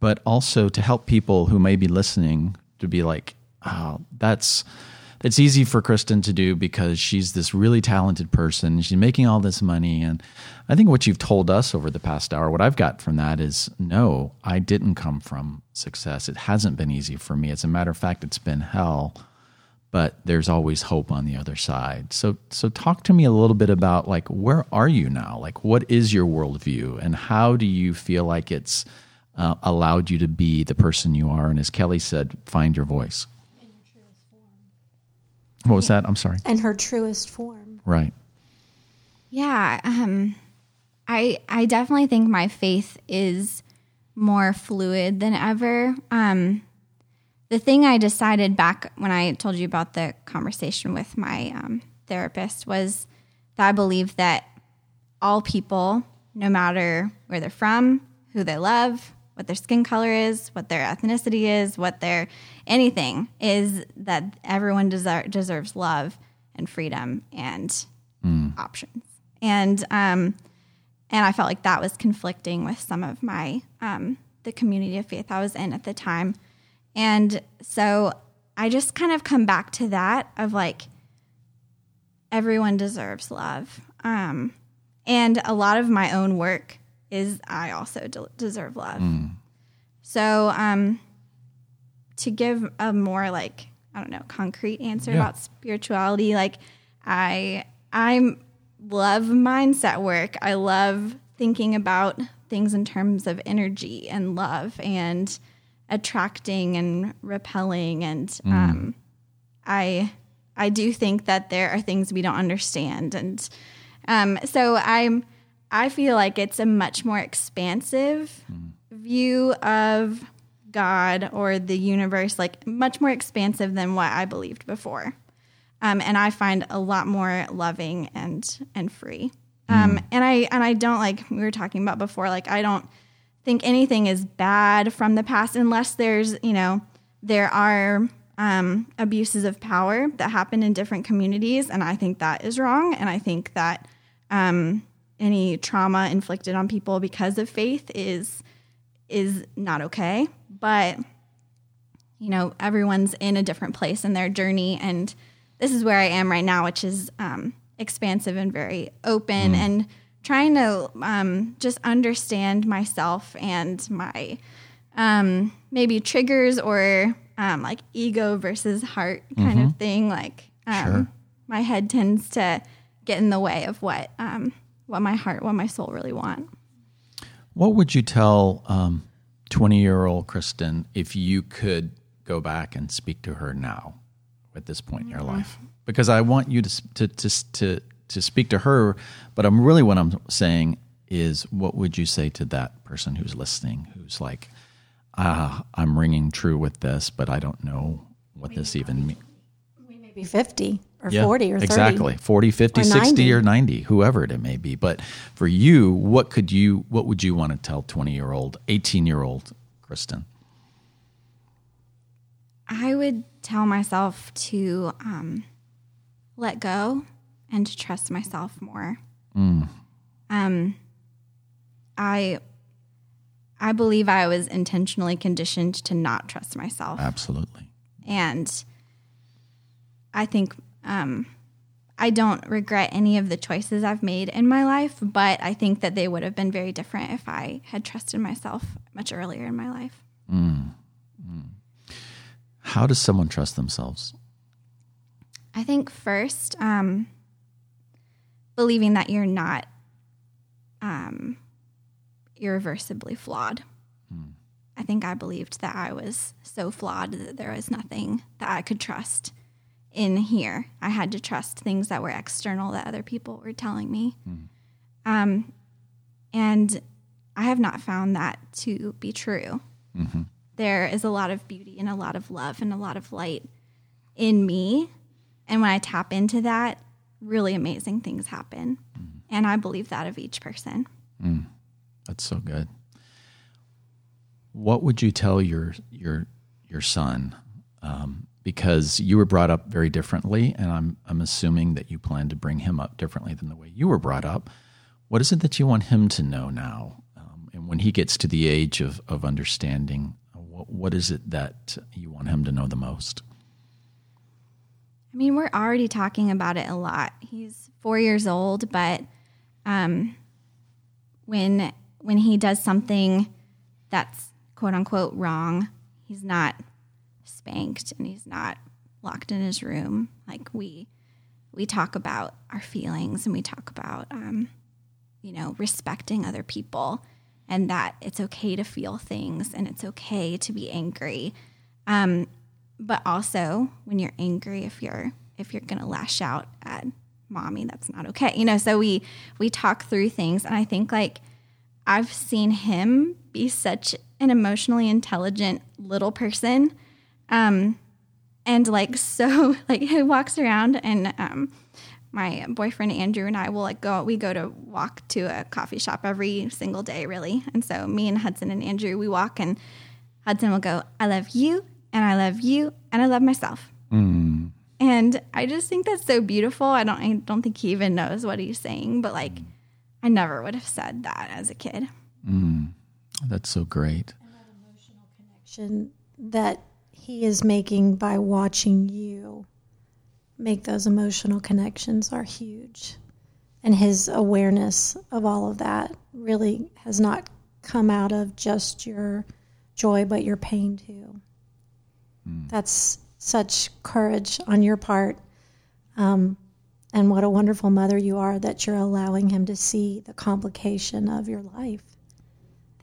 but also to help people who may be listening to be like, oh, that's it's easy for Kristin to do because she's this really talented person. She's making all this money. And I think what you've told us over the past hour, what I've got from that is no, I didn't come from success. It hasn't been easy for me. As a matter of fact, it's been hell, but there's always hope on the other side. So, so talk to me a little bit about like, where are you now? Like, what is your worldview and how do you feel like it's uh, allowed you to be the person you are? And as Kelly said, find your voice. What was that? I'm sorry. And her truest form. Right. Yeah, um, I I definitely think my faith is more fluid than ever. Um, the thing I decided back when I told you about the conversation with my um, therapist was that I believe that all people, no matter where they're from, who they love, what their skin color is, what their ethnicity is, what their anything is that everyone deser- deserves love and freedom and options. And um, and I felt like that was conflicting with some of my um, the community of faith I was in at the time. And so I just kind of come back to that of like everyone deserves love. Um, and a lot of my own work is I also de- deserve love. So um, to give a more like I don't know concrete answer Yeah. about spirituality, like I I love mindset work. I love thinking about things in terms of energy and love and attracting and repelling and um, I I do think that there are things we don't understand and um, so I'm I feel like it's a much more expansive view of God or the universe, like much more expansive than what I believed before. Um, and I find a lot more loving and and free. Um, and I and I don't like we were talking about before. Like I don't think anything is bad from the past unless there's you know there are um, abuses of power that happen in different communities, and I think that is wrong. And I think that um, any trauma inflicted on people because of faith is is not okay. But you know, everyone's in a different place in their journey, and this is where I am right now, which is um, expansive and very open, and trying to um, just understand myself and my um, maybe triggers or um, like ego versus heart kind of thing. Like um, Sure. my head tends to get in the way of what um, what my heart, what my soul really want. What would you tell twenty year old Kristin if you could go back and speak to her now, at this point in your life? Because I want you to to to to, to speak to her, but I'm really what I'm saying is, what would you say to that person who's listening, who's like, ah, I'm ringing true with this, but I don't know what this even means. We may be 50 or 40 or 30. exactly 40 50 Or 60 90. or 90 whoever it may be but for you what could you what would you want to tell 20 year old 18 year old kristin I would tell myself to um, let go and to trust myself more. Um, I I believe I was intentionally conditioned to not trust myself, absolutely and I think um, I don't regret any of the choices I've made in my life. But I think that they would have been very different if I had trusted myself much earlier in my life. how does someone trust themselves I think first, um, believing that you're not um, irreversibly flawed. I think I believed that I was so flawed that there was nothing that I could trust in here. I had to trust things that were external that other people were telling me. Mm. Um, and I have not found that to be true. Mm-hmm. There is a lot of beauty and a lot of love and a lot of light in me. And when I tap into that, really amazing things happen. Mm. And I believe that of each person. Mm. That's so good. What would you tell your your your son? Um, because you were brought up very differently, and I'm I'm assuming that you plan to bring him up differently than the way you were brought up. What is it that you want him to know now? Um, and when he gets to the age of of understanding, what, what is it that you want him to know the most? I mean, we're already talking about it a lot. He's four years old, but um, when when he does something that's quote unquote wrong, he's not spanked and he's not locked in his room. Like we we talk about our feelings and we talk about um, you know respecting other people and that it's okay to feel things and it's okay to be angry. Um, but also when you're angry if you're if you're to lash out at mommy that's not okay you know so we we talk through things and i think like i've seen him be such an emotionally intelligent little person um and like so like he walks around and um my boyfriend Andrew and I will like go we go to walk to a coffee shop every single day really. And so me and Hudson and Andrew we walk and Hudson will go, I love you and I love you and I love myself. Mm. And I just think that's so beautiful. I don't I don't think he even knows what he's saying, but like I never would have said that as a kid. Mm. That's so great. And that emotional connection that he is making by watching you make those emotional connections are huge. And his awareness of all of that really has not come out of just your joy, but your pain too. Mm. That's such courage on your part. Um, and what a wonderful mother you are that you're allowing him to see the complication of your life.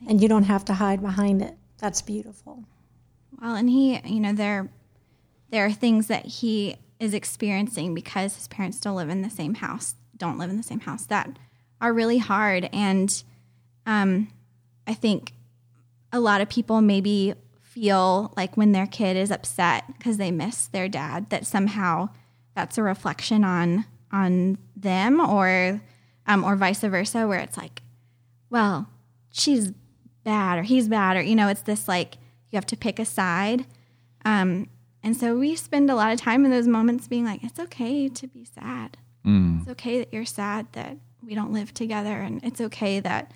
and you don't have to hide behind it. That's beautiful. Well, and he, you know, there there are things that he is experiencing because his parents don't live in the same house, don't live in the same house that are really hard. And um, I think a lot of people maybe feel like when their kid is upset because they miss their dad that somehow that's a reflection on on them or um, or vice versa where it's like well she's bad or he's bad or you know it's this like you have to pick a side um, and so we spend a lot of time in those moments being like it's okay to be sad mm. it's okay that you're sad that we don't live together and it's okay that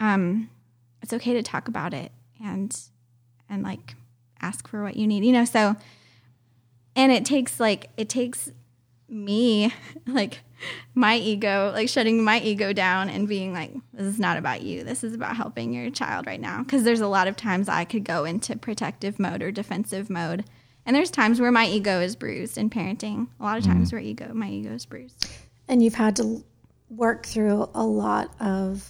um, it's okay to talk about it and and like ask for what you need, you know? So, and it takes like, it takes me, like my ego, like shutting my ego down and being like, this is not about you. This is about helping your child right now. Cause there's a lot of times I could go into protective mode or defensive mode. And there's times where my ego is bruised in parenting. A lot of times mm. where ego, my ego is bruised. And you've had to work through a lot of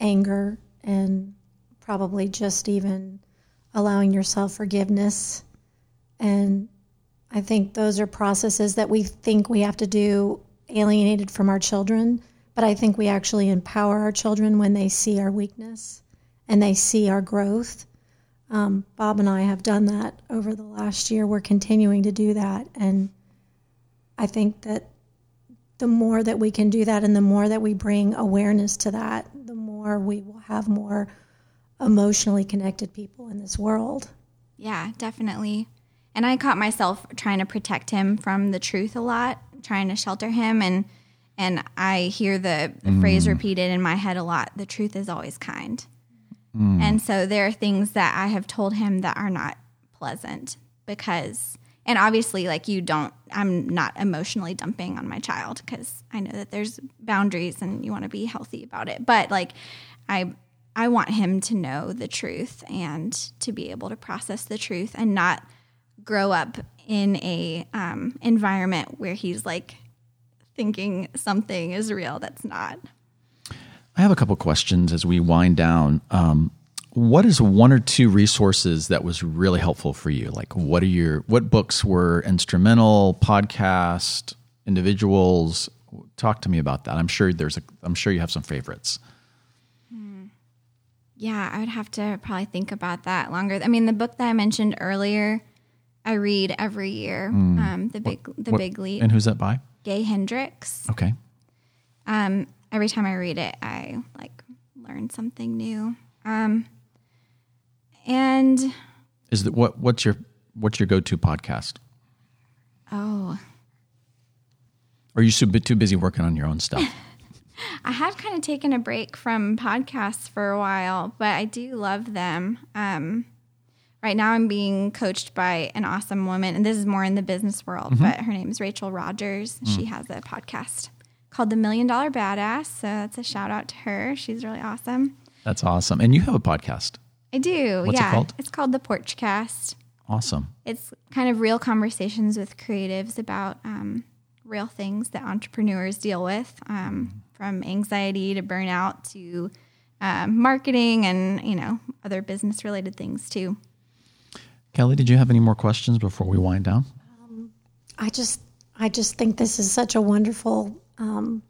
anger and probably just even allowing yourself forgiveness. And I think those are processes that we think we have to do alienated from our children. But I think we actually empower our children when they see our weakness and they see our growth. Um, Bob and I have done that over the last year. We're continuing to do that. And I think that the more that we can do that and the more that we bring awareness to that, the more we will have more emotionally connected people in this world. Yeah, definitely. And I caught myself trying to protect him from the truth a lot, trying to shelter him and and I hear the, the mm. phrase repeated in my head a lot, the truth is always kind. Mm. And so there are things that I have told him that are not pleasant because and obviously like you don't I'm not emotionally dumping on my child because I know that there's boundaries and you want to be healthy about it. But like I I want him to know the truth and to be able to process the truth and not grow up in a um, environment where he's like thinking something is real that's not. I have a couple questions as we wind down. Um, what is one or two resources that was really helpful for you? Like, what are your what books were instrumental? Podcast, individuals. Talk to me about that. I'm sure there's a. I'm sure you have some favorites. Yeah, I would have to probably think about that longer. I mean, the book that I mentioned earlier, I read every year. Um, the big, the What- big leap. And who's that by? Gay Hendricks. Okay. Um, every time I read it, I like learn something new. Um, and Is that what? What's your what's your go to podcast? oh, Or are you too busy working on your own stuff? I had kind of taken a break from podcasts for a while, but I do love them. Um, right now, I'm being coached by an awesome woman, and this is more in the business world, but her name is Rachel Rogers. She has a podcast called The Million Dollar Badass. So that's a shout out to her. She's really awesome. That's awesome. And you have a podcast. I do. What's it yeah. called? It's called The Porchcast. Awesome. It's kind of real conversations with creatives about um, real things that entrepreneurs deal with, um, from anxiety to burnout to um, marketing and you know other business related things too. Kelly, did you have any more questions before we wind down? I just I just think this is such a wonderful um,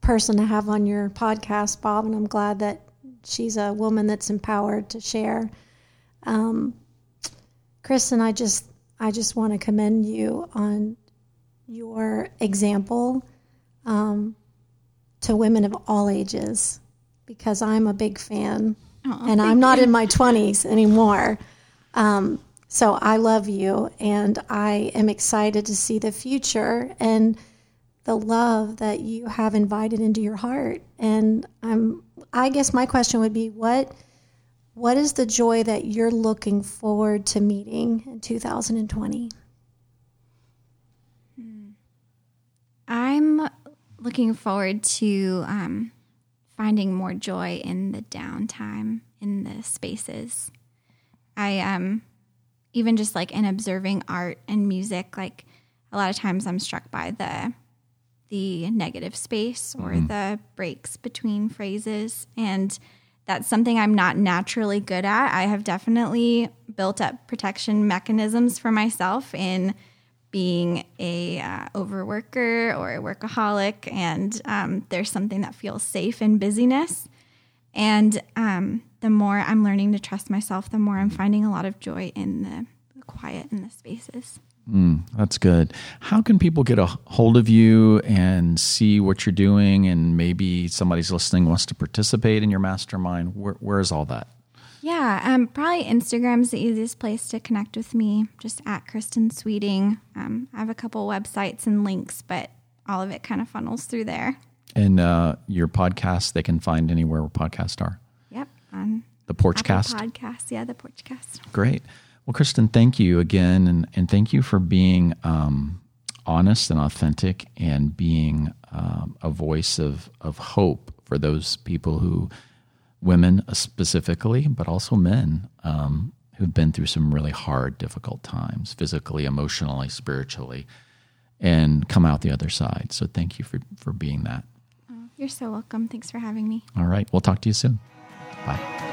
person to have on your podcast, Bob, and I'm glad that she's a woman that's empowered to share. Um, Kristin, I just I just want to commend you on your example um, to women of all ages because I'm a big fan, and I'm not in my 20s anymore. Um, so I love you, and I am excited to see the future and the love that you have invited into your heart. And I'm, I guess my question would be, what, what is the joy that you're looking forward to meeting in 2020? I'm looking forward to um, finding more joy in the downtime in the spaces. I um even just like in observing art and music, like a lot of times I'm struck by the the negative space or the breaks between phrases and that's something I'm not naturally good at. I have definitely built up protection mechanisms for myself in being a uh, overworker or a workaholic, and um, there's something that feels safe in busyness. And um, the more I'm learning to trust myself, the more I'm finding a lot of joy in the, the quiet and the spaces. That's good. How can people get a hold of you and see what you're doing? And maybe somebody's listening wants to participate in your mastermind. Where, where is all that? Yeah, um, probably Instagram's the easiest place to connect with me. Just at Kristin Sweeting. Um, I have a couple websites and links, but all of it kind of funnels through there. And uh, your podcast, they can find anywhere where podcasts are. On The Porchcast. podcast. Yeah, the Porchcast. Great. Well, Kristin, thank you again. And, and thank you for being um, honest and authentic and being um, a voice of, of hope for those people who, women specifically, but also men um, who've been through some really hard, difficult times, physically, emotionally, spiritually, and come out the other side. So thank you for, for being that. You're so welcome. Thanks for having me. All right. We'll talk to you soon. 拜。